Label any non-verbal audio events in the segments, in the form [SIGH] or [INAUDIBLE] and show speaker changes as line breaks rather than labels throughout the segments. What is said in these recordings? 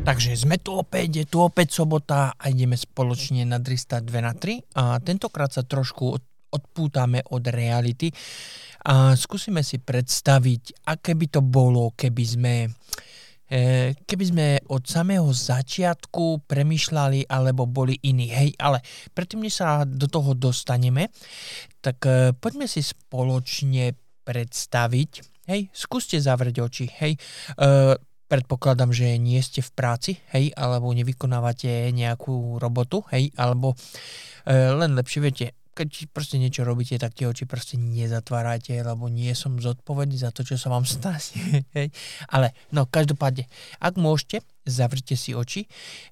Takže sme tu opäť, je tu opäť sobota a ideme spoločne na 302 na 3 a tentokrát sa trošku odpútame od reality. A skúsime si predstaviť, aké by to bolo, keby sme e, keby sme od samého začiatku premyšľali alebo boli iní. Hej, ale predtým, než sa do toho dostaneme, tak e, poďme si spoločne predstaviť, hej, skúste zavrieť oči, hej, e, predpokladám, že nie ste v práci, hej, alebo nevykonávate nejakú robotu, hej, alebo e, len lepšie viete, keď proste niečo robíte, tak tie oči proste nezatvárajte, lebo nie som zodpovedný za to, čo sa vám stane. [LAUGHS] Ale no, každopádne, ak môžete, zavrite si oči.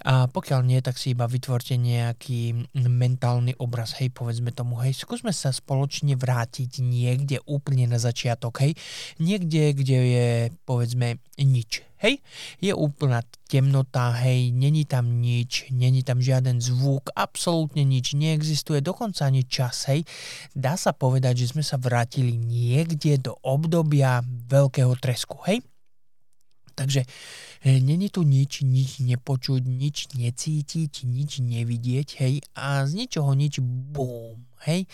A pokiaľ nie, tak si iba vytvorte nejaký mentálny obraz, hej, povedzme tomu, hej, skúsme sa spoločne vrátiť niekde úplne na začiatok, hej, niekde, kde je, povedzme, nič, hej, je úplná temnota, hej, není tam nič, není tam žiaden zvuk, absolútne nič, neexistuje, dokonca ani čas, hej, dá sa povedať, že sme sa vrátili niekde do obdobia veľkého tresku, hej, Takže e, není tu nič, nič nepočuť, nič necítiť, nič nevidieť, hej, a z ničoho nič, bum, hej,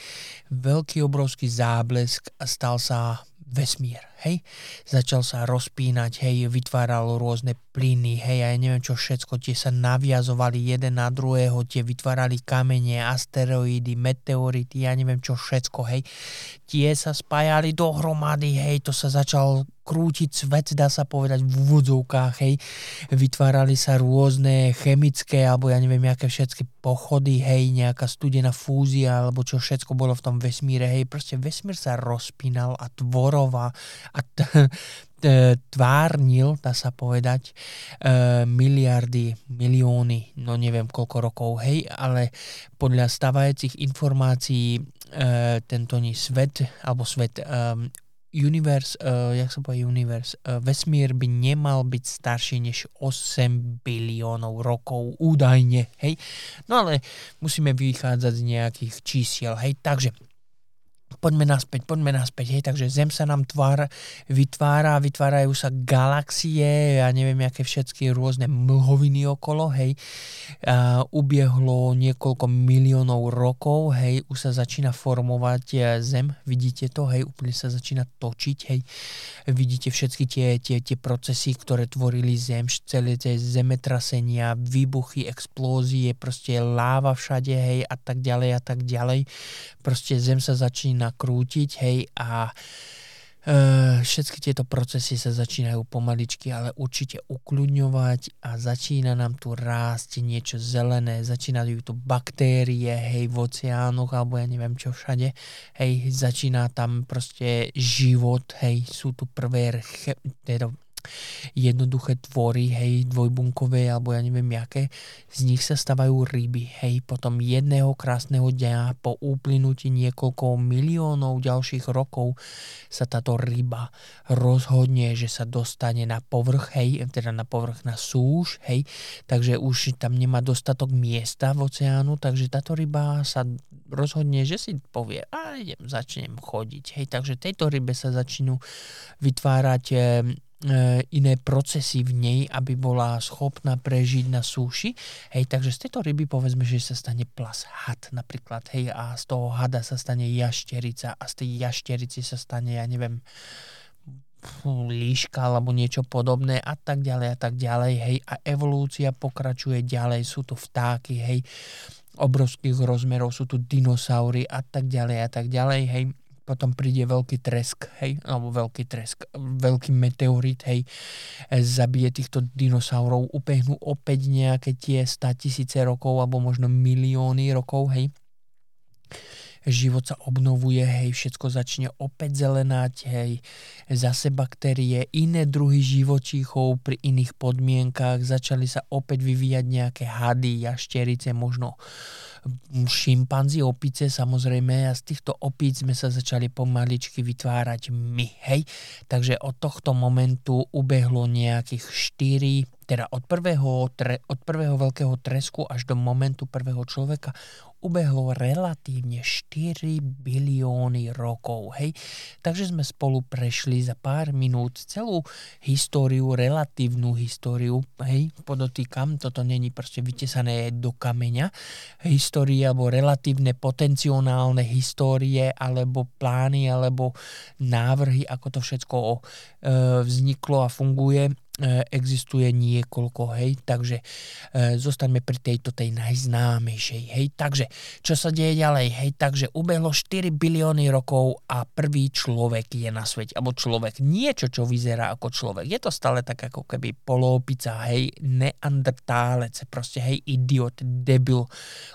veľký obrovský záblesk a stal sa vesmír, hej. Začal sa rozpínať, hej, vytváral rôzne plyny, hej, a ja neviem čo všetko, tie sa naviazovali jeden na druhého, tie vytvárali kamene, asteroidy, meteority, ja neviem čo všetko, hej. Tie sa spájali dohromady, hej, to sa začal krútiť svet, dá sa povedať, v úvodzovkách, hej. Vytvárali sa rôzne chemické, alebo ja neviem, aké všetky pochody, hej, nejaká studená fúzia, alebo čo všetko bolo v tom vesmíre, hej. Proste vesmír sa rozpínal a tvorová a t- tvárnil, dá sa povedať, e, miliardy, milióny, no neviem koľko rokov, hej, ale podľa stávajúcich informácií e, tento svet, alebo svet e, univerz, uh, jak sa povie univerz, uh, vesmír by nemal byť starší než 8 biliónov rokov údajne, hej. No ale musíme vychádzať z nejakých čísiel, hej. Takže poďme naspäť, poďme naspäť, hej, takže Zem sa nám tvár, vytvára, vytvárajú sa galaxie, ja neviem, aké všetky rôzne mlhoviny okolo, hej, a ubiehlo niekoľko miliónov rokov, hej, už sa začína formovať e, Zem, vidíte to, hej, úplne sa začína točiť, hej, vidíte všetky tie, tie, tie procesy, ktoré tvorili Zem, celé tie zemetrasenia, výbuchy, explózie, proste láva všade, hej, a tak ďalej a tak ďalej, proste Zem sa začína krútiť, hej, a Uh, všetky tieto procesy sa začínajú pomaličky, ale určite ukľudňovať a začína nám tu rásť niečo zelené, začínajú tu baktérie, hej, v oceánoch, alebo ja neviem čo všade, hej, začína tam proste život, hej, sú tu prvé, teda jednoduché tvory, hej, dvojbunkové alebo ja neviem jaké, z nich sa stavajú ryby, hej, potom jedného krásneho dňa po uplynutí niekoľko miliónov ďalších rokov sa táto ryba rozhodne, že sa dostane na povrch, hej, teda na povrch na súž, hej, takže už tam nemá dostatok miesta v oceánu, takže táto ryba sa rozhodne, že si povie, a idem, začnem chodiť, hej, takže tejto rybe sa začnú vytvárať E, iné procesy v nej, aby bola schopná prežiť na súši. Hej, takže z tejto ryby povedzme, že sa stane plas had napríklad, hej, a z toho hada sa stane jašterica a z tej jašterici sa stane, ja neviem, líška alebo niečo podobné a tak ďalej a tak ďalej, hej, a evolúcia pokračuje ďalej, sú tu vtáky, hej, obrovských rozmerov, sú tu dinosaury a tak ďalej a tak ďalej, hej, potom príde veľký tresk, hej, alebo veľký tresk, veľký meteorit, hej, zabije týchto dinosaurov, upehnú opäť nejaké tie 100 tisíce rokov, alebo možno milióny rokov, hej, život sa obnovuje, hej, všetko začne opäť zelenáť, hej, zase baktérie, iné druhy živočíchov pri iných podmienkach, začali sa opäť vyvíjať nejaké hady, jašterice, možno šimpanzi, opice samozrejme a z týchto opíc sme sa začali pomaličky vytvárať my, hej. Takže od tohto momentu ubehlo nejakých 4, teda od prvého, tre, od prvého veľkého tresku až do momentu prvého človeka ubehlo relatívne 4 bilióny rokov, hej. Takže sme spolu prešli za pár minút celú históriu, relatívnu históriu, hej, podotýkam, toto není proste vytesané do kameňa, história alebo relatívne potenciálne histórie, alebo plány, alebo návrhy, ako to všetko e, vzniklo a funguje, existuje niekoľko, hej, takže e, zostaňme pri tejto tej najznámejšej, hej, takže čo sa deje ďalej, hej, takže ubehlo 4 bilióny rokov a prvý človek je na svete, alebo človek, niečo, čo vyzerá ako človek, je to stále tak ako keby poloopica, hej, neandertálec, proste, hej, idiot, debil,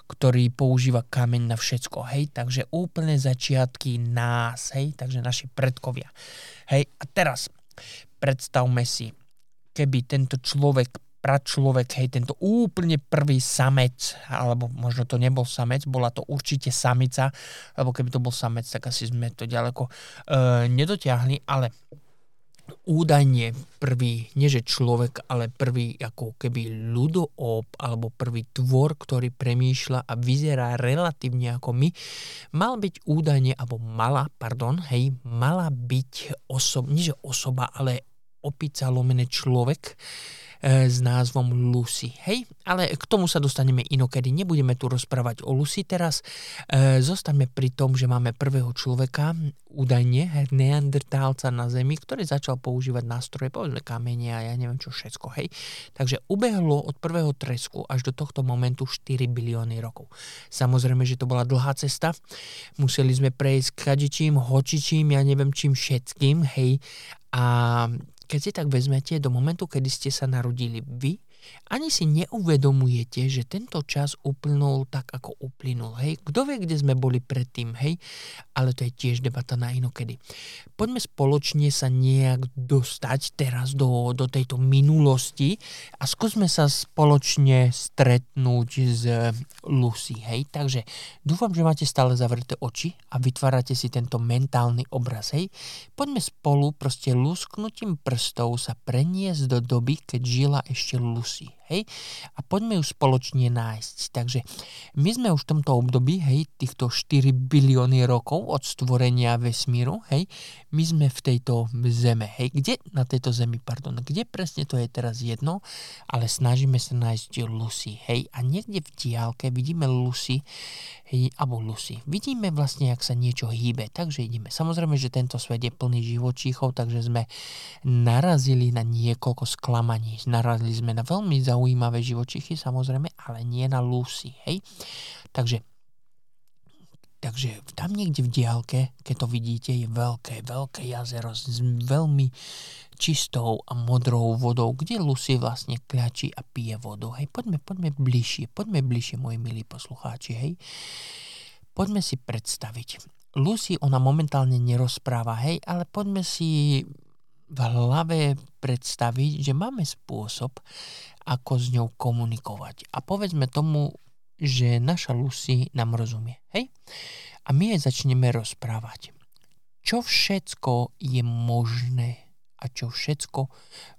ktorý používa kameň na všetko, hej, takže úplne začiatky nás, hej, takže naši predkovia, hej, a teraz predstavme si, keby tento človek, pračlovek, hej, tento úplne prvý samec, alebo možno to nebol samec, bola to určite samica, lebo keby to bol samec, tak asi sme to ďaleko e, nedotiahli, ale údajne prvý, nie že človek, ale prvý ako keby ľudoop alebo prvý tvor, ktorý premýšľa a vyzerá relatívne ako my, mal byť údajne, alebo mala, pardon, hej, mala byť osoba, nie že osoba, ale opica lomené človek e, s názvom Lucy. Hej, ale k tomu sa dostaneme inokedy. Nebudeme tu rozprávať o Lucy teraz. E, zostaňme pri tom, že máme prvého človeka, údajne neandertálca na Zemi, ktorý začal používať nástroje, povedzme kamene a ja neviem čo všetko. Hej. Takže ubehlo od prvého tresku až do tohto momentu 4 bilióny rokov. Samozrejme, že to bola dlhá cesta. Museli sme prejsť kadičím, hočičím, ja neviem čím všetkým, hej, a keď si tak vezmete, do momentu, kedy ste sa narodili vy, ani si neuvedomujete, že tento čas uplynul tak, ako uplynul. Hej, kto vie, kde sme boli predtým, hej, ale to je tiež debata na inokedy. Poďme spoločne sa nejak dostať teraz do, do tejto minulosti a skúsme sa spoločne stretnúť s Lucy, hej. Takže dúfam, že máte stále zavreté oči a vytvárate si tento mentálny obraz, hej. Poďme spolu proste lusknutím prstov sa preniesť do doby, keď žila ešte Lucy musí. Hej? A poďme ju spoločne nájsť. Takže my sme už v tomto období, hej, týchto 4 bilióny rokov od stvorenia vesmíru, hej, my sme v tejto zeme, hej, kde, na tejto zemi, pardon, kde presne to je teraz jedno, ale snažíme sa nájsť Lucy, hej, a niekde v diálke vidíme Lucy, hej, alebo Lucy. Vidíme vlastne, ak sa niečo hýbe, takže ideme. Samozrejme, že tento svet je plný živočíchov, takže sme narazili na niekoľko sklamaní, narazili sme na veľmi zaujímavé zaujímavé živočichy samozrejme, ale nie na Lucy, hej. Takže Takže tam niekde v diálke, keď to vidíte, je veľké, veľké jazero s veľmi čistou a modrou vodou, kde Lucy vlastne kľačí a pije vodu. Hej, poďme, poďme bližšie, poďme bližšie, moji milí poslucháči, hej. Poďme si predstaviť. Lucy, ona momentálne nerozpráva, hej, ale poďme si v hlave predstaviť, že máme spôsob, ako s ňou komunikovať. A povedzme tomu, že naša Lucy nám rozumie. Hej? A my jej začneme rozprávať. Čo všetko je možné a čo všetko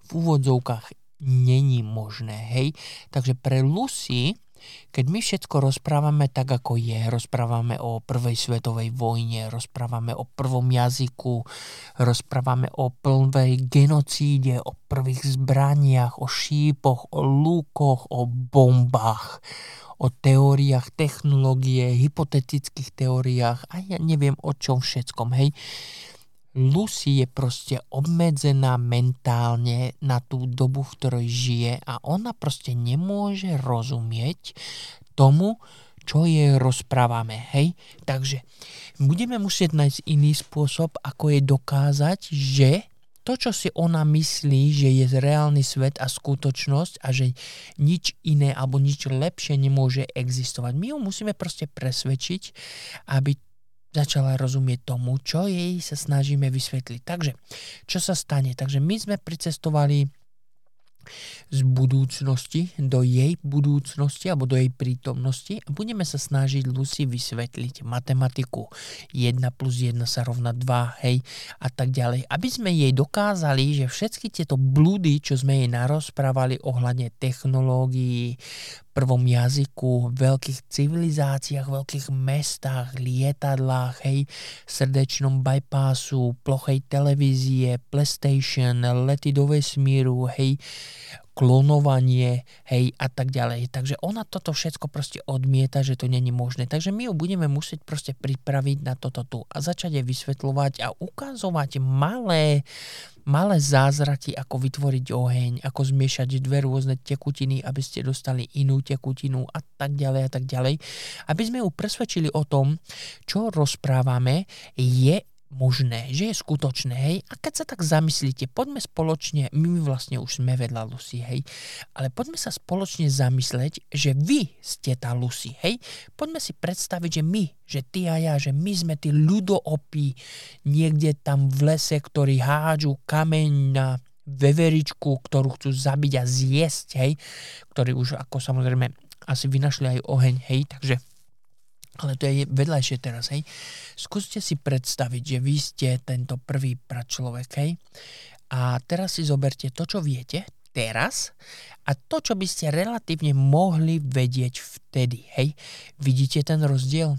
v úvodzovkách není možné. Hej? Takže pre Lucy keď my všetko rozprávame tak, ako je, rozprávame o prvej svetovej vojne, rozprávame o prvom jazyku, rozprávame o plnej genocíde, o prvých zbraniach, o šípoch, o lúkoch, o bombách, o teóriách technológie, hypotetických teóriách a ja neviem o čom všetkom, hej Lucy je proste obmedzená mentálne na tú dobu, v ktorej žije a ona proste nemôže rozumieť tomu, čo jej rozprávame, hej? Takže budeme musieť nájsť iný spôsob, ako jej dokázať, že to, čo si ona myslí, že je reálny svet a skutočnosť a že nič iné alebo nič lepšie nemôže existovať. My ju musíme proste presvedčiť, aby začala rozumieť tomu, čo jej sa snažíme vysvetliť. Takže, čo sa stane? Takže my sme pricestovali z budúcnosti do jej budúcnosti alebo do jej prítomnosti a budeme sa snažiť Lucy vysvetliť matematiku. 1 plus 1 sa rovná 2, hej, a tak ďalej. Aby sme jej dokázali, že všetky tieto blúdy, čo sme jej narozprávali ohľadne technológií, prvom jazyku, veľkých civilizáciách, veľkých mestách, lietadlách, hej, srdečnom bypassu, plochej televízie, PlayStation, lety do vesmíru, hej, klonovanie, hej, a tak ďalej. Takže ona toto všetko proste odmieta, že to není možné. Takže my ju budeme musieť proste pripraviť na toto tu a začať jej vysvetľovať a ukazovať malé, malé zázraky, ako vytvoriť oheň, ako zmiešať dve rôzne tekutiny, aby ste dostali inú tekutinu a tak ďalej a tak ďalej. Aby sme ju presvedčili o tom, čo rozprávame, je možné, že je skutočné, hej. A keď sa tak zamyslíte, poďme spoločne, my vlastne už sme vedľa Lucy, hej, ale poďme sa spoločne zamysleť, že vy ste tá Lucy, hej. Poďme si predstaviť, že my, že ty a ja, že my sme tí ľudoopí niekde tam v lese, ktorí hádžu kameň na veveričku, ktorú chcú zabiť a zjesť, hej, ktorí už ako samozrejme asi vynašli aj oheň, hej, takže ale to je vedľajšie teraz, hej. Skúste si predstaviť, že vy ste tento prvý pračlovek, hej. A teraz si zoberte to, čo viete teraz a to, čo by ste relatívne mohli vedieť vtedy, hej. Vidíte ten rozdiel?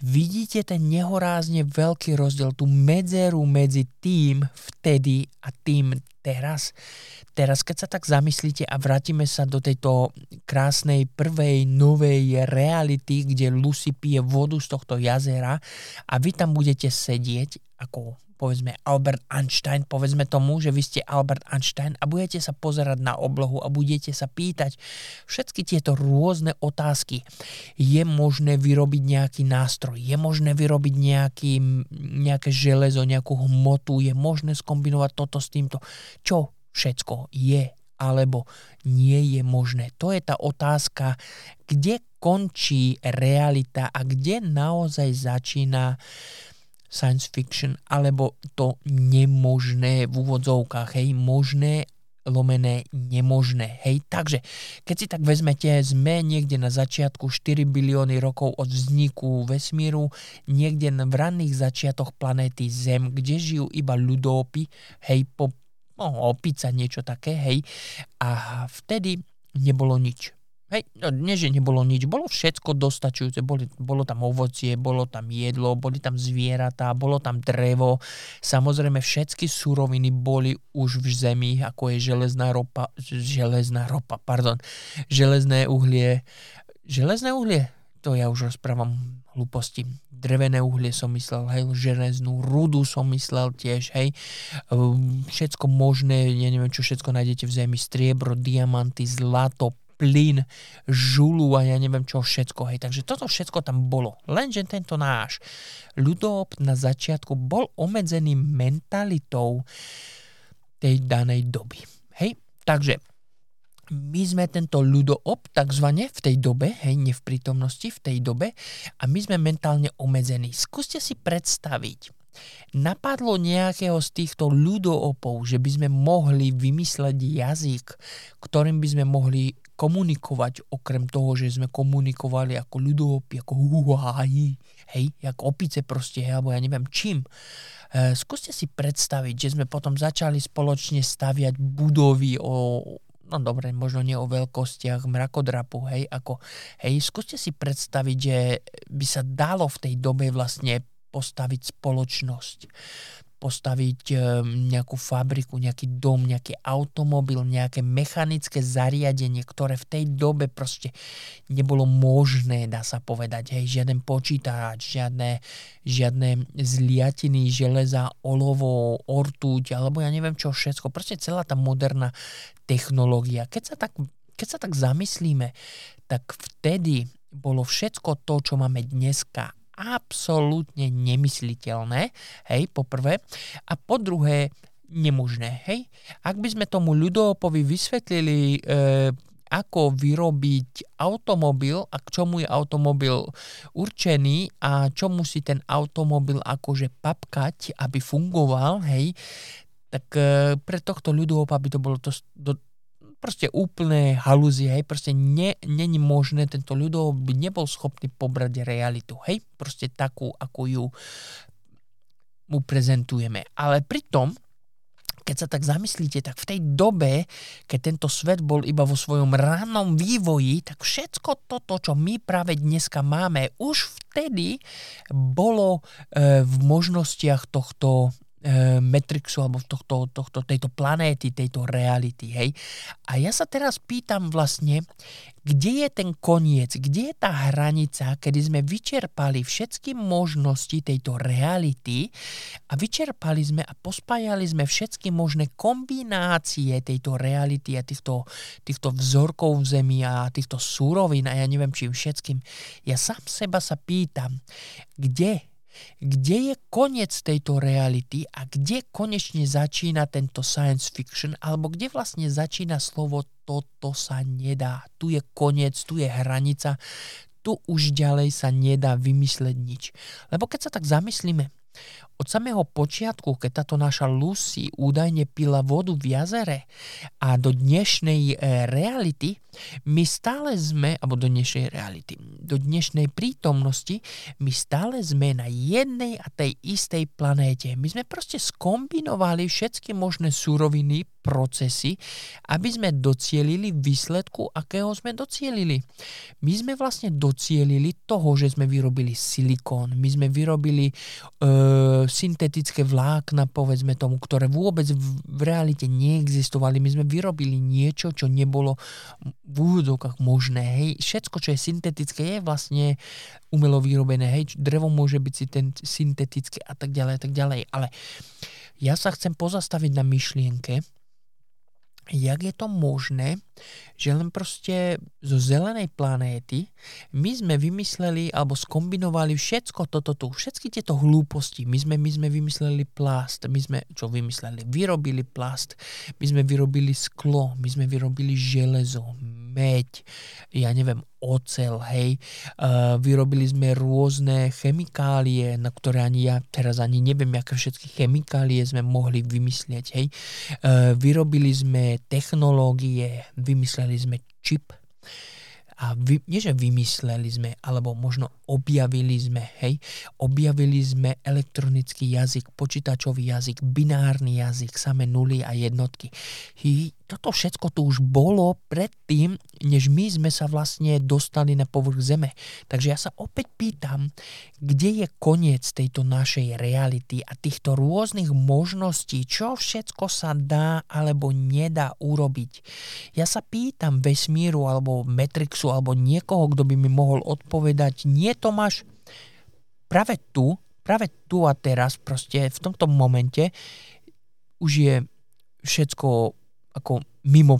Vidíte ten nehorázne veľký rozdiel, tú medzeru medzi tým vtedy a tým teraz? Teraz, keď sa tak zamyslíte a vrátime sa do tejto krásnej prvej novej reality, kde Lucy pije vodu z tohto jazera a vy tam budete sedieť ako povedzme Albert Einstein, povedzme tomu, že vy ste Albert Einstein a budete sa pozerať na oblohu a budete sa pýtať všetky tieto rôzne otázky. Je možné vyrobiť nejaký nástroj, je možné vyrobiť nejaký, nejaké železo, nejakú hmotu, je možné skombinovať toto s týmto. Čo všetko je alebo nie je možné. To je tá otázka, kde končí realita a kde naozaj začína science fiction, alebo to nemožné v úvodzovkách, hej, možné lomené nemožné. Hej, takže keď si tak vezmete, sme niekde na začiatku 4 bilióny rokov od vzniku vesmíru, niekde v ranných začiatoch planéty Zem, kde žijú iba ľudópy, hej, po no, opica, niečo také, hej. A vtedy nebolo nič. Hej, no, nie, že nebolo nič, bolo všetko dostačujúce, boli, bolo tam ovocie, bolo tam jedlo, boli tam zvieratá, bolo tam drevo, samozrejme všetky suroviny boli už v zemi, ako je železná ropa, železná ropa, pardon, železné uhlie, železné uhlie, to ja už rozprávam hlúposti. Drevené uhlie som myslel, hej, železnú rudu som myslel tiež, hej. Ehm, všetko možné, ja neviem, čo všetko nájdete v zemi, striebro, diamanty, zlato, plyn, žulu a ja neviem čo všetko. Hej. Takže toto všetko tam bolo. Lenže tento náš ľudop na začiatku bol obmedzený mentalitou tej danej doby. Hej. Takže my sme tento ľudoop takzvané v tej dobe, hej, nie v prítomnosti, v tej dobe a my sme mentálne obmedzení. Skúste si predstaviť, napadlo nejakého z týchto ľudoopov, že by sme mohli vymysleť jazyk, ktorým by sme mohli komunikovať, okrem toho, že sme komunikovali ako ľudoopy, ako huháji, hej, ako opice proste, hej, alebo ja neviem čím. E, skúste si predstaviť, že sme potom začali spoločne staviať budovy o, no dobre, možno nie o veľkostiach mrakodrapu, hej, ako, hej, skúste si predstaviť, že by sa dalo v tej dobe vlastne postaviť spoločnosť postaviť eh, nejakú fabriku, nejaký dom, nejaký automobil, nejaké mechanické zariadenie, ktoré v tej dobe proste nebolo možné, dá sa povedať. Hej, žiaden počítač, žiadne, žiadne zliatiny, železa, olovo, ortuť, alebo ja neviem čo všetko. Proste celá tá moderná technológia. Keď sa tak, keď sa tak zamyslíme, tak vtedy bolo všetko to, čo máme dneska absolútne nemysliteľné, hej, po prvé. A po druhé, nemožné, hej. Ak by sme tomu ľudopovi vysvetlili, e, ako vyrobiť automobil a k čomu je automobil určený a čo musí ten automobil akože papkať, aby fungoval, hej, tak e, pre tohto ľudopa by to bolo to, do, proste úplné halúzie, hej, proste ne, není možné, tento ľudov by nebol schopný pobrať realitu, hej, proste takú, ako ju mu prezentujeme. Ale pritom keď sa tak zamyslíte, tak v tej dobe, keď tento svet bol iba vo svojom rannom vývoji, tak všetko toto, čo my práve dneska máme, už vtedy bolo e, v možnostiach tohto Matrixu alebo tohto, tohto, tejto planéty, tejto reality. Hej? A ja sa teraz pýtam vlastne, kde je ten koniec, kde je tá hranica, kedy sme vyčerpali všetky možnosti tejto reality a vyčerpali sme a pospájali sme všetky možné kombinácie tejto reality a týchto, týchto vzorkov v zemi a týchto súrovín a ja neviem čím všetkým. Ja sám seba sa pýtam, kde kde je koniec tejto reality a kde konečne začína tento science fiction, alebo kde vlastne začína slovo toto sa nedá. Tu je koniec, tu je hranica, tu už ďalej sa nedá vymysleť nič. Lebo keď sa tak zamyslíme, od samého počiatku, keď táto naša Lucy údajne pila vodu v jazere a do dnešnej e, reality, my stále sme, alebo do dnešnej reality, do dnešnej prítomnosti, my stále sme na jednej a tej istej planéte. My sme proste skombinovali všetky možné suroviny, procesy, aby sme docielili výsledku, akého sme docielili. My sme vlastne docielili toho, že sme vyrobili silikón, my sme vyrobili e, syntetické vlákna, povedzme tomu, ktoré vôbec v, realite neexistovali. My sme vyrobili niečo, čo nebolo v úvodzovkách možné. Hej. Všetko, čo je syntetické, je vlastne umelo vyrobené. Hej. Drevo môže byť syntetické a tak ďalej a tak ďalej. Ale ja sa chcem pozastaviť na myšlienke, jak je to možné, že len proste zo zelenej planéty my sme vymysleli alebo skombinovali všetko toto tu, všetky tieto hlúposti. My sme, my sme vymysleli plast, my sme, čo vymysleli, vyrobili plast, my sme vyrobili sklo, my sme vyrobili železo, meď, ja neviem, ocel, hej. Vyrobili sme rôzne chemikálie, na ktoré ani ja teraz ani neviem, aké všetky chemikálie sme mohli vymyslieť, hej. Vyrobili sme technológie, vymysleli sme čip, a vy, nie, že vymysleli sme, alebo možno objavili sme, hej, objavili sme elektronický jazyk, počítačový jazyk, binárny jazyk, samé nuly a jednotky. Toto všetko tu už bolo predtým, než my sme sa vlastne dostali na povrch Zeme. Takže ja sa opäť pýtam, kde je koniec tejto našej reality a týchto rôznych možností, čo všetko sa dá alebo nedá urobiť. Ja sa pýtam vesmíru alebo Matrixu alebo niekoho, kto by mi mohol odpovedať, nie Tomáš, práve tu, práve tu a teraz, proste v tomto momente už je všetko ako mimo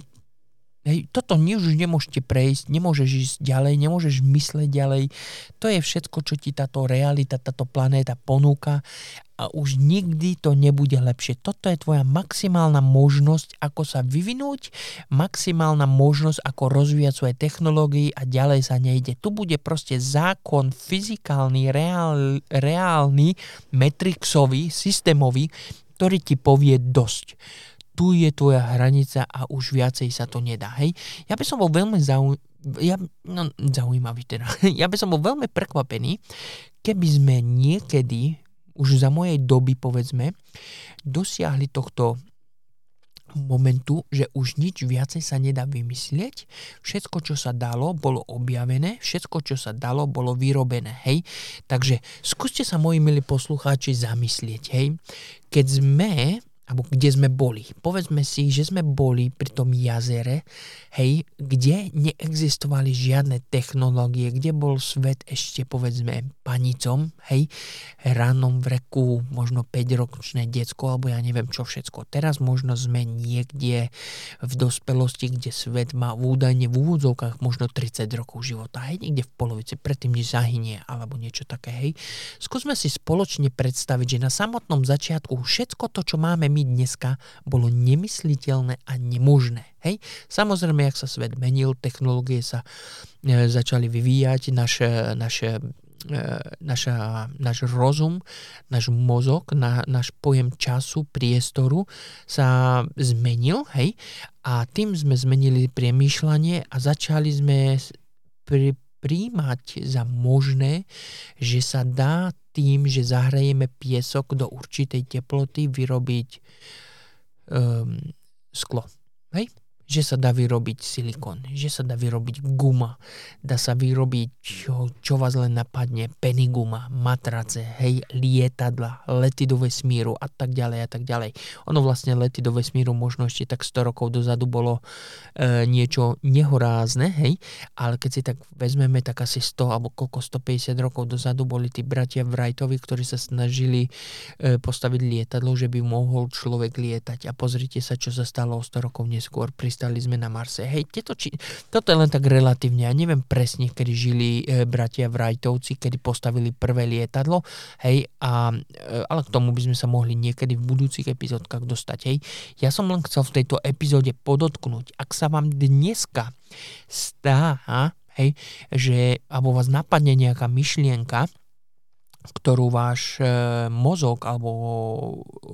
Hej, toto už nemôžete prejsť, nemôžeš ísť ďalej, nemôžeš mysleť ďalej. To je všetko, čo ti táto realita, táto planéta ponúka a už nikdy to nebude lepšie. Toto je tvoja maximálna možnosť, ako sa vyvinúť, maximálna možnosť, ako rozvíjať svoje technológie a ďalej sa nejde. Tu bude proste zákon fyzikálny, reál, reálny, metrixový, systémový, ktorý ti povie dosť tu je tvoja hranica a už viacej sa to nedá. Hej? Ja by som bol veľmi zau... ja, no, zaujímavý teda. [LAUGHS] Ja by som bol veľmi prekvapený, keby sme niekedy, už za mojej doby povedzme, dosiahli tohto momentu, že už nič viacej sa nedá vymyslieť, všetko, čo sa dalo, bolo objavené, všetko, čo sa dalo, bolo vyrobené, hej. Takže skúste sa, moji milí poslucháči, zamyslieť, hej. Keď sme alebo kde sme boli. Povedzme si, že sme boli pri tom jazere, hej, kde neexistovali žiadne technológie, kde bol svet ešte, povedzme, panicom, hej, ránom v reku, možno 5-ročné decko, alebo ja neviem čo všetko. Teraz možno sme niekde v dospelosti, kde svet má údajne v úvodzovkách možno 30 rokov života, hej, niekde v polovici, predtým, než zahynie, alebo niečo také, hej. Skúsme si spoločne predstaviť, že na samotnom začiatku všetko to, čo máme my dneska, bolo nemysliteľné a nemožné. Hej? Samozrejme, ak sa svet menil, technológie sa e, začali vyvíjať, naše, naše naša, náš rozum, náš mozog, náš pojem času, priestoru sa zmenil, hej, a tým sme zmenili priemýšľanie a začali sme pri, príjmať za možné, že sa dá tým, že zahrajeme piesok do určitej teploty vyrobiť um, sklo. Hej? Že sa dá vyrobiť silikon, že sa dá vyrobiť guma, dá sa vyrobiť, čo, čo vás len napadne, peniguma, matrace, hej, lietadla, lety do vesmíru a tak ďalej a tak ďalej. Ono vlastne lety do vesmíru možno ešte tak 100 rokov dozadu bolo e, niečo nehorázne, hej, ale keď si tak vezmeme, tak asi 100 alebo koľko 150 rokov dozadu boli tí bratia Wrightovi, ktorí sa snažili e, postaviť lietadlo, že by mohol človek lietať a pozrite sa, čo sa stalo o 100 rokov neskôr pri pristali sme na Marse. Hej, tieto, či, toto je len tak relatívne. Ja neviem presne, kedy žili e, bratia Wrightovci, kedy postavili prvé lietadlo. Hej, a, e, ale k tomu by sme sa mohli niekedy v budúcich epizódkach dostať. Hej. Ja som len chcel v tejto epizóde podotknúť, ak sa vám dneska stá, hej, že, alebo vás napadne nejaká myšlienka, ktorú váš e, mozog alebo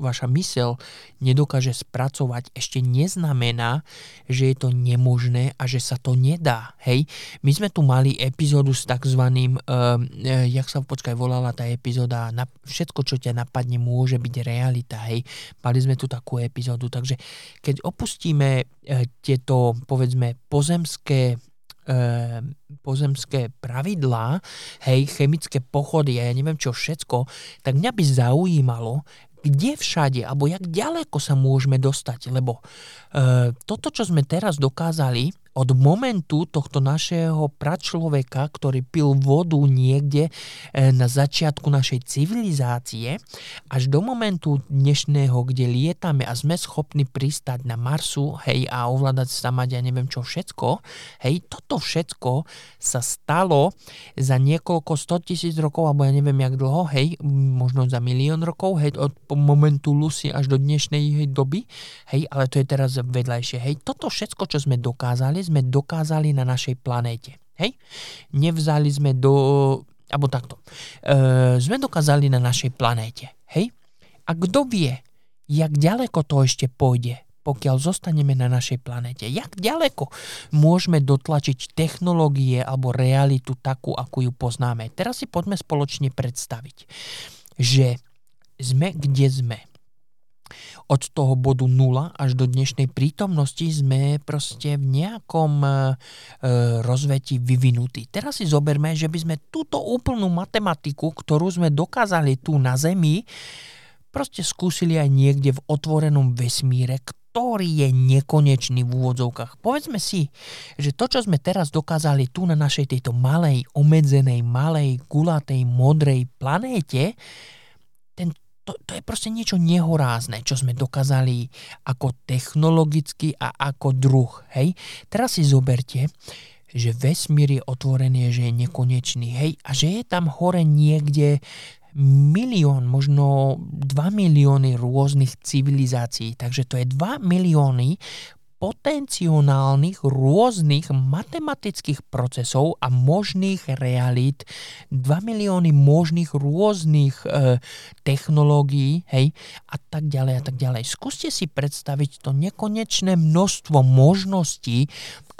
vaša mysel nedokáže spracovať, ešte neznamená, že je to nemožné a že sa to nedá. Hej? My sme tu mali epizódu s takzvaným, uh, jak sa počkaj volala tá epizóda, na, všetko, čo ťa napadne, môže byť realita. Hej? Mali sme tu takú epizódu, takže keď opustíme uh, tieto, povedzme, pozemské pozemské pravidlá, hej, chemické pochody a ja neviem čo všetko, tak mňa by zaujímalo, kde všade, alebo jak ďaleko sa môžeme dostať, lebo e, toto, čo sme teraz dokázali, od momentu tohto našeho pračloveka, ktorý pil vodu niekde e, na začiatku našej civilizácie, až do momentu dnešného, kde lietame a sme schopní pristať na Marsu, hej, a ovládať sa mať ja neviem čo všetko, hej, toto všetko sa stalo za niekoľko 100 tisíc rokov, alebo ja neviem jak dlho, hej, možno za milión rokov, hej, od momentu Lucy až do dnešnej doby, hej, ale to je teraz vedľajšie, hej, toto všetko, čo sme dokázali, sme dokázali na našej planéte. Hej? Nevzali sme do... alebo takto. E, sme dokázali na našej planéte. Hej? A kto vie, jak ďaleko to ešte pôjde, pokiaľ zostaneme na našej planéte. Jak ďaleko môžeme dotlačiť technológie alebo realitu takú, ako ju poznáme. Teraz si poďme spoločne predstaviť, že sme kde sme od toho bodu 0 až do dnešnej prítomnosti sme proste v nejakom e, e, rozveti vyvinutí. Teraz si zoberme, že by sme túto úplnú matematiku, ktorú sme dokázali tu na Zemi, proste skúsili aj niekde v otvorenom vesmíre, ktorý je nekonečný v úvodzovkách. Povedzme si, že to, čo sme teraz dokázali tu na našej tejto malej, obmedzenej, malej, gulatej, modrej planéte, to, to je proste niečo nehorázne, čo sme dokázali ako technologicky a ako druh. Hej? Teraz si zoberte, že vesmír je otvorený, že je nekonečný, hej, a že je tam hore niekde milión, možno 2 milióny rôznych civilizácií. Takže to je 2 milióny potenciálnych rôznych matematických procesov a možných realít, 2 milióny možných rôznych e, technológií, hej, a tak ďalej a tak ďalej. Skúste si predstaviť to nekonečné množstvo možností,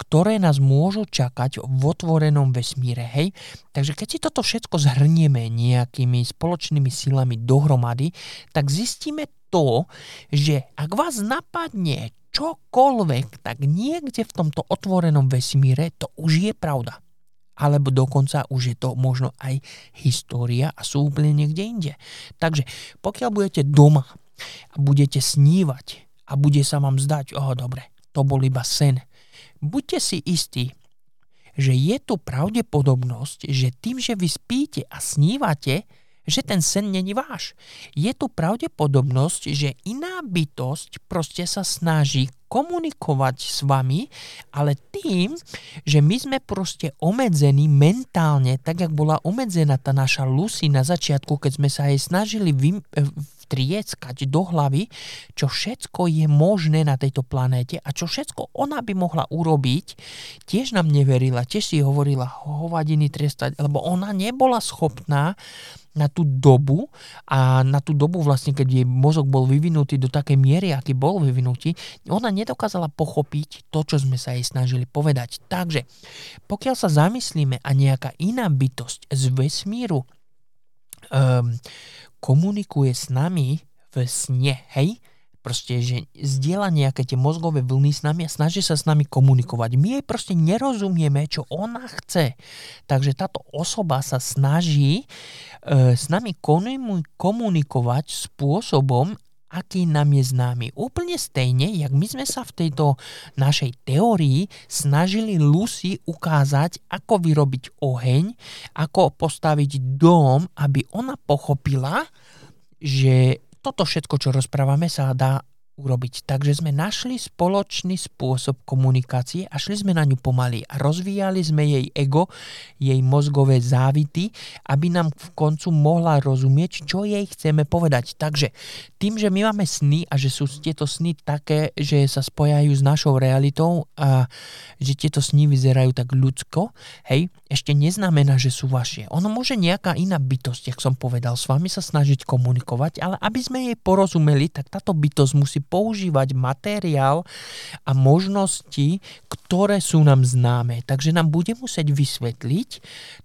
ktoré nás môžu čakať v otvorenom vesmíre, hej. Takže keď si toto všetko zhrnieme nejakými spoločnými silami dohromady, tak zistíme to, že ak vás napadne čokoľvek, tak niekde v tomto otvorenom vesmíre to už je pravda. Alebo dokonca už je to možno aj história a sú úplne niekde inde. Takže pokiaľ budete doma a budete snívať a bude sa vám zdať, oh dobre, to bol iba sen, buďte si istí, že je tu pravdepodobnosť, že tým, že vy spíte a snívate, že ten sen není váš. Je tu pravdepodobnosť, že iná bytosť proste sa snaží komunikovať s vami, ale tým, že my sme proste obmedzení mentálne, tak jak bola obmedzená tá naša Lucy na začiatku, keď sme sa jej snažili vy, v strieskať do hlavy, čo všetko je možné na tejto planéte a čo všetko ona by mohla urobiť, tiež nám neverila, tiež si hovorila hovadiny trestať, lebo ona nebola schopná na tú dobu a na tú dobu vlastne, keď jej mozog bol vyvinutý do takej miery, aký bol vyvinutý, ona nedokázala pochopiť to, čo sme sa jej snažili povedať. Takže pokiaľ sa zamyslíme a nejaká iná bytosť z vesmíru um, komunikuje s nami v sne, hej, proste, že zdieľa nejaké tie mozgové vlny s nami a snaží sa s nami komunikovať. My jej proste nerozumieme, čo ona chce. Takže táto osoba sa snaží e, s nami komunikovať spôsobom, aký nám je známy. Úplne stejne, jak my sme sa v tejto našej teórii snažili Lucy ukázať, ako vyrobiť oheň, ako postaviť dom, aby ona pochopila, že toto všetko, čo rozprávame, sa dá urobiť. Takže sme našli spoločný spôsob komunikácie a šli sme na ňu pomaly a rozvíjali sme jej ego, jej mozgové závity, aby nám v koncu mohla rozumieť, čo jej chceme povedať. Takže tým, že my máme sny a že sú tieto sny také, že sa spojajú s našou realitou a že tieto sny vyzerajú tak ľudsko, hej, ešte neznamená, že sú vaše. Ono môže nejaká iná bytosť, jak som povedal, s vami sa snažiť komunikovať, ale aby sme jej porozumeli, tak táto bytosť musí používať materiál a možnosti, ktoré sú nám známe. Takže nám bude musieť vysvetliť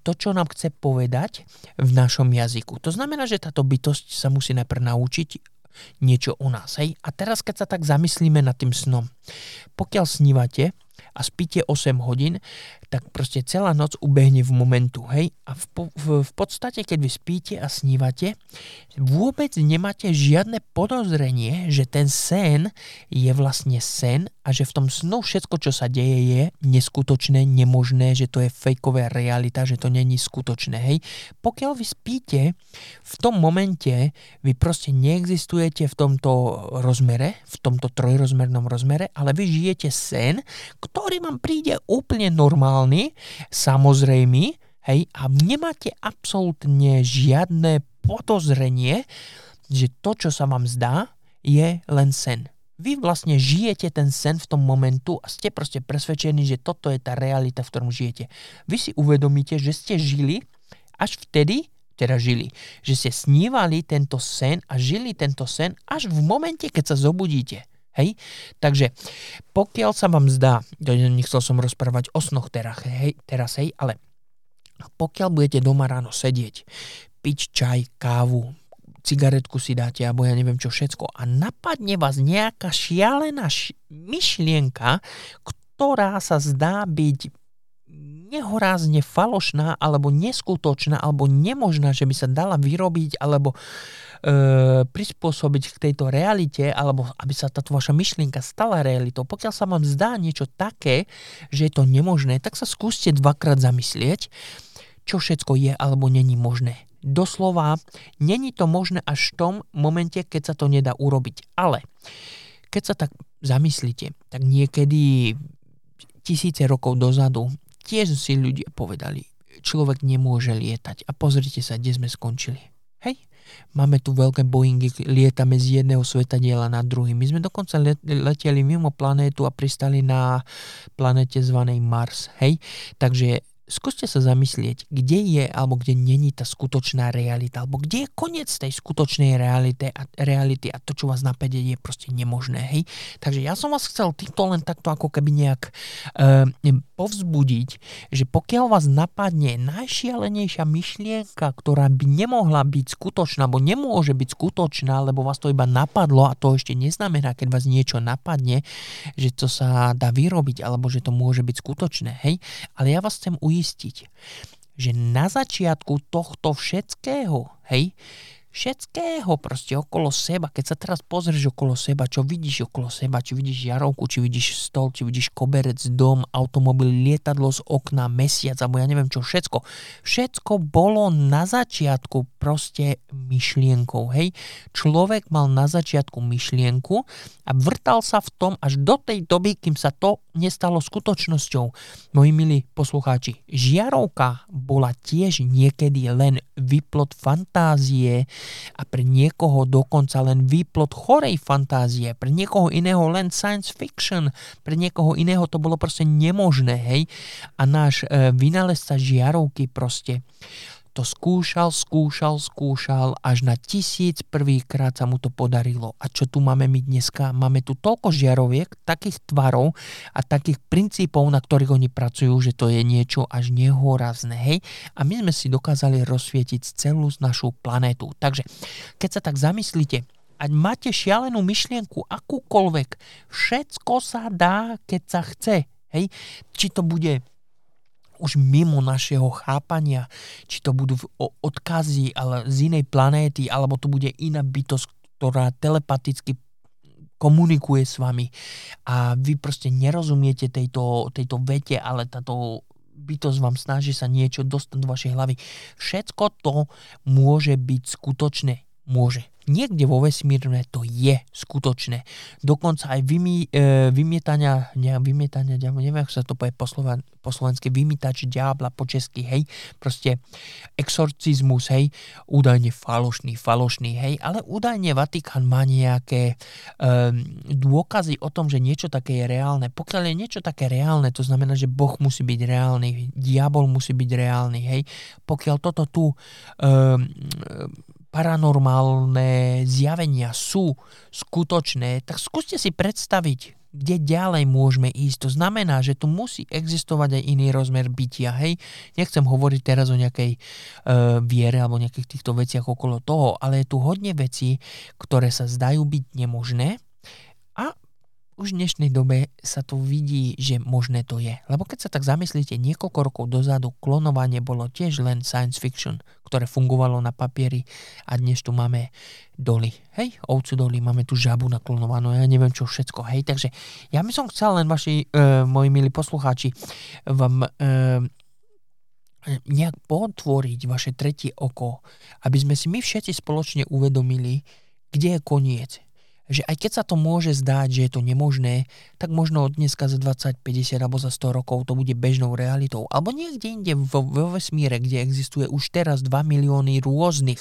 to, čo nám chce povedať v našom jazyku. To znamená, že táto bytosť sa musí najprv naučiť niečo o nás. Hej? A teraz, keď sa tak zamyslíme nad tým snom. Pokiaľ snívate, a spíte 8 hodín, tak proste celá noc ubehne v momentu, hej? A v, v, v podstate, keď vy spíte a snívate, vôbec nemáte žiadne podozrenie, že ten sen je vlastne sen a že v tom snu všetko, čo sa deje, je neskutočné, nemožné, že to je fejková realita, že to není skutočné, hej? Pokiaľ vy spíte, v tom momente vy proste neexistujete v tomto rozmere, v tomto trojrozmernom rozmere, ale vy žijete sen, ktorý vám príde úplne normálny, samozrejmy, hej, a nemáte absolútne žiadne podozrenie, že to, čo sa vám zdá, je len sen. Vy vlastne žijete ten sen v tom momentu a ste proste presvedčení, že toto je tá realita, v ktorom žijete. Vy si uvedomíte, že ste žili až vtedy, teda žili, že ste snívali tento sen a žili tento sen až v momente, keď sa zobudíte. Hej? Takže pokiaľ sa vám zdá, nechcel som rozprávať o snoch teraz, hej, teraz, hej, ale pokiaľ budete doma ráno sedieť, piť čaj, kávu, cigaretku si dáte, alebo ja neviem čo všetko a napadne vás nejaká šialená š- myšlienka, ktorá sa zdá byť nehorázne falošná alebo neskutočná alebo nemožná, že by sa dala vyrobiť alebo prispôsobiť k tejto realite, alebo aby sa táto vaša myšlienka stala realitou. Pokiaľ sa vám zdá niečo také, že je to nemožné, tak sa skúste dvakrát zamyslieť, čo všetko je alebo není možné. Doslova, není to možné až v tom momente, keď sa to nedá urobiť. Ale keď sa tak zamyslíte, tak niekedy tisíce rokov dozadu tiež si ľudia povedali, človek nemôže lietať. A pozrite sa, kde sme skončili. Hej? Máme tu veľké Boeingy, lietame z jedného diela na druhý. My sme dokonca leteli mimo planétu a pristali na planete zvanej Mars. Hej? Takže skúste sa zamyslieť, kde je alebo kde není tá skutočná realita, alebo kde je koniec tej skutočnej reality a, reality a to, čo vás napäde, je proste nemožné. Hej? Takže ja som vás chcel týmto len takto ako keby nejak uh, povzbudiť, že pokiaľ vás napadne najšialenejšia myšlienka, ktorá by nemohla byť skutočná, alebo nemôže byť skutočná, lebo vás to iba napadlo a to ešte neznamená, keď vás niečo napadne, že to sa dá vyrobiť, alebo že to môže byť skutočné. Hej? Ale ja vás chcem ujistiť, uistiť, že na začiatku tohto všetkého, hej, všetkého proste okolo seba, keď sa teraz pozrieš okolo seba, čo vidíš okolo seba, či vidíš jarovku, či vidíš stol, či vidíš koberec, dom, automobil, lietadlo z okna, mesiac, alebo ja neviem čo, všetko. Všetko bolo na začiatku proste myšlienkou, hej. Človek mal na začiatku myšlienku a vrtal sa v tom až do tej doby, kým sa to nestalo skutočnosťou. Moji milí poslucháči, žiarovka bola tiež niekedy len výplot fantázie a pre niekoho dokonca len výplot chorej fantázie, pre niekoho iného len science fiction, pre niekoho iného to bolo proste nemožné, hej. A náš e, vynálezca žiarovky proste to skúšal, skúšal, skúšal, až na tisíc prvýkrát sa mu to podarilo. A čo tu máme my dneska? Máme tu toľko žiaroviek, takých tvarov a takých princípov, na ktorých oni pracujú, že to je niečo až nehorazné. Hej? A my sme si dokázali rozsvietiť celú našu planétu. Takže, keď sa tak zamyslíte, ať máte šialenú myšlienku, akúkoľvek, všetko sa dá, keď sa chce. Hej? Či to bude už mimo našeho chápania, či to budú odkazy ale z inej planéty, alebo to bude iná bytosť, ktorá telepaticky komunikuje s vami a vy proste nerozumiete tejto, tejto vete, ale táto bytosť vám snaží sa niečo dostať do vašej hlavy. Všetko to môže byť skutočné. Môže niekde vo vesmírne to je skutočné. Dokonca aj vymi, e, vymietania, ne, vymietania, neviem, ako sa to povie po, sloven, po slovensky, vymýtač diabla po česky, hej, proste exorcizmus, hej, údajne falošný, falošný, hej, ale údajne Vatikán má nejaké e, dôkazy o tom, že niečo také je reálne. Pokiaľ je niečo také reálne, to znamená, že Boh musí byť reálny, diabol musí byť reálny, hej. Pokiaľ toto tu e, paranormálne zjavenia sú skutočné, tak skúste si predstaviť, kde ďalej môžeme ísť. To znamená, že tu musí existovať aj iný rozmer bytia. Hej? Nechcem hovoriť teraz o nejakej e, viere alebo nejakých týchto veciach okolo toho, ale je tu hodne vecí, ktoré sa zdajú byť nemožné už v dnešnej dobe sa tu vidí, že možné to je. Lebo keď sa tak zamyslíte, niekoľko rokov dozadu klonovanie bolo tiež len science fiction, ktoré fungovalo na papieri a dnes tu máme doly. Hej, ovcu doly, máme tu žabu naklonovanú, ja neviem čo všetko. Hej, takže ja by som chcel len vaši, e, moji milí poslucháči, vám e, nejak potvoriť vaše tretie oko, aby sme si my všetci spoločne uvedomili, kde je koniec že aj keď sa to môže zdať, že je to nemožné, tak možno dneska za 20, 50 alebo za 100 rokov to bude bežnou realitou. Alebo niekde inde vo, vo vesmíre, kde existuje už teraz 2 milióny rôznych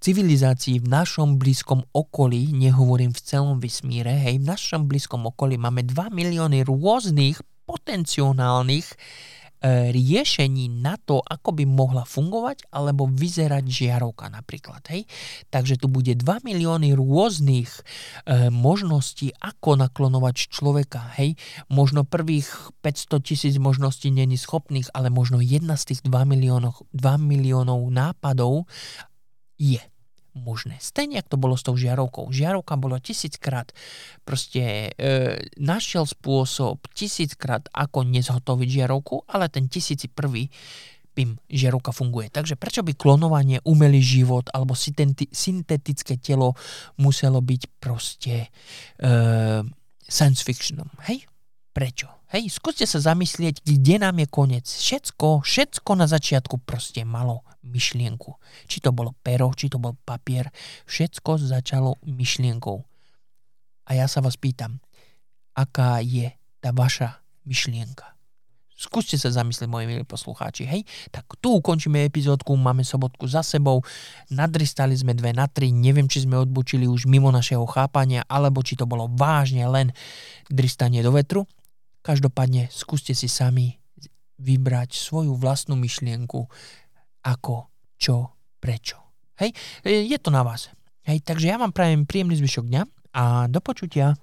civilizácií v našom blízkom okolí, nehovorím v celom vesmíre, hej, v našom blízkom okolí máme 2 milióny rôznych potenciálnych riešení na to, ako by mohla fungovať alebo vyzerať žiarovka napríklad. Hej? Takže tu bude 2 milióny rôznych e, možností, ako naklonovať človeka. Hej? Možno prvých 500 tisíc možností není schopných, ale možno jedna z tých 2 miliónov, 2 miliónov nápadov je možné. Stejne, ako to bolo s tou žiarovkou. Žiarovka bolo tisíckrát proste e, našiel spôsob tisíckrát, ako nezhotoviť žiarovku, ale ten tisíci prvý pim, žiarovka funguje. Takže prečo by klonovanie, umelý život alebo syntetické telo muselo byť proste e, science fictionom? Hej? Prečo? Hej, skúste sa zamyslieť, kde nám je koniec. Všetko, všetko na začiatku proste malo myšlienku. Či to bolo pero, či to bol papier, všetko začalo myšlienkou. A ja sa vás pýtam, aká je tá vaša myšlienka? Skúste sa zamyslieť, moji milí poslucháči, hej? Tak tu ukončíme epizódku, máme sobotku za sebou, nadristali sme dve na tri, neviem, či sme odbučili už mimo našeho chápania, alebo či to bolo vážne len dristanie do vetru. Každopádne skúste si sami vybrať svoju vlastnú myšlienku, ako, čo, prečo. Hej, je to na vás. Hej, takže ja vám prajem príjemný zvyšok dňa a do počutia.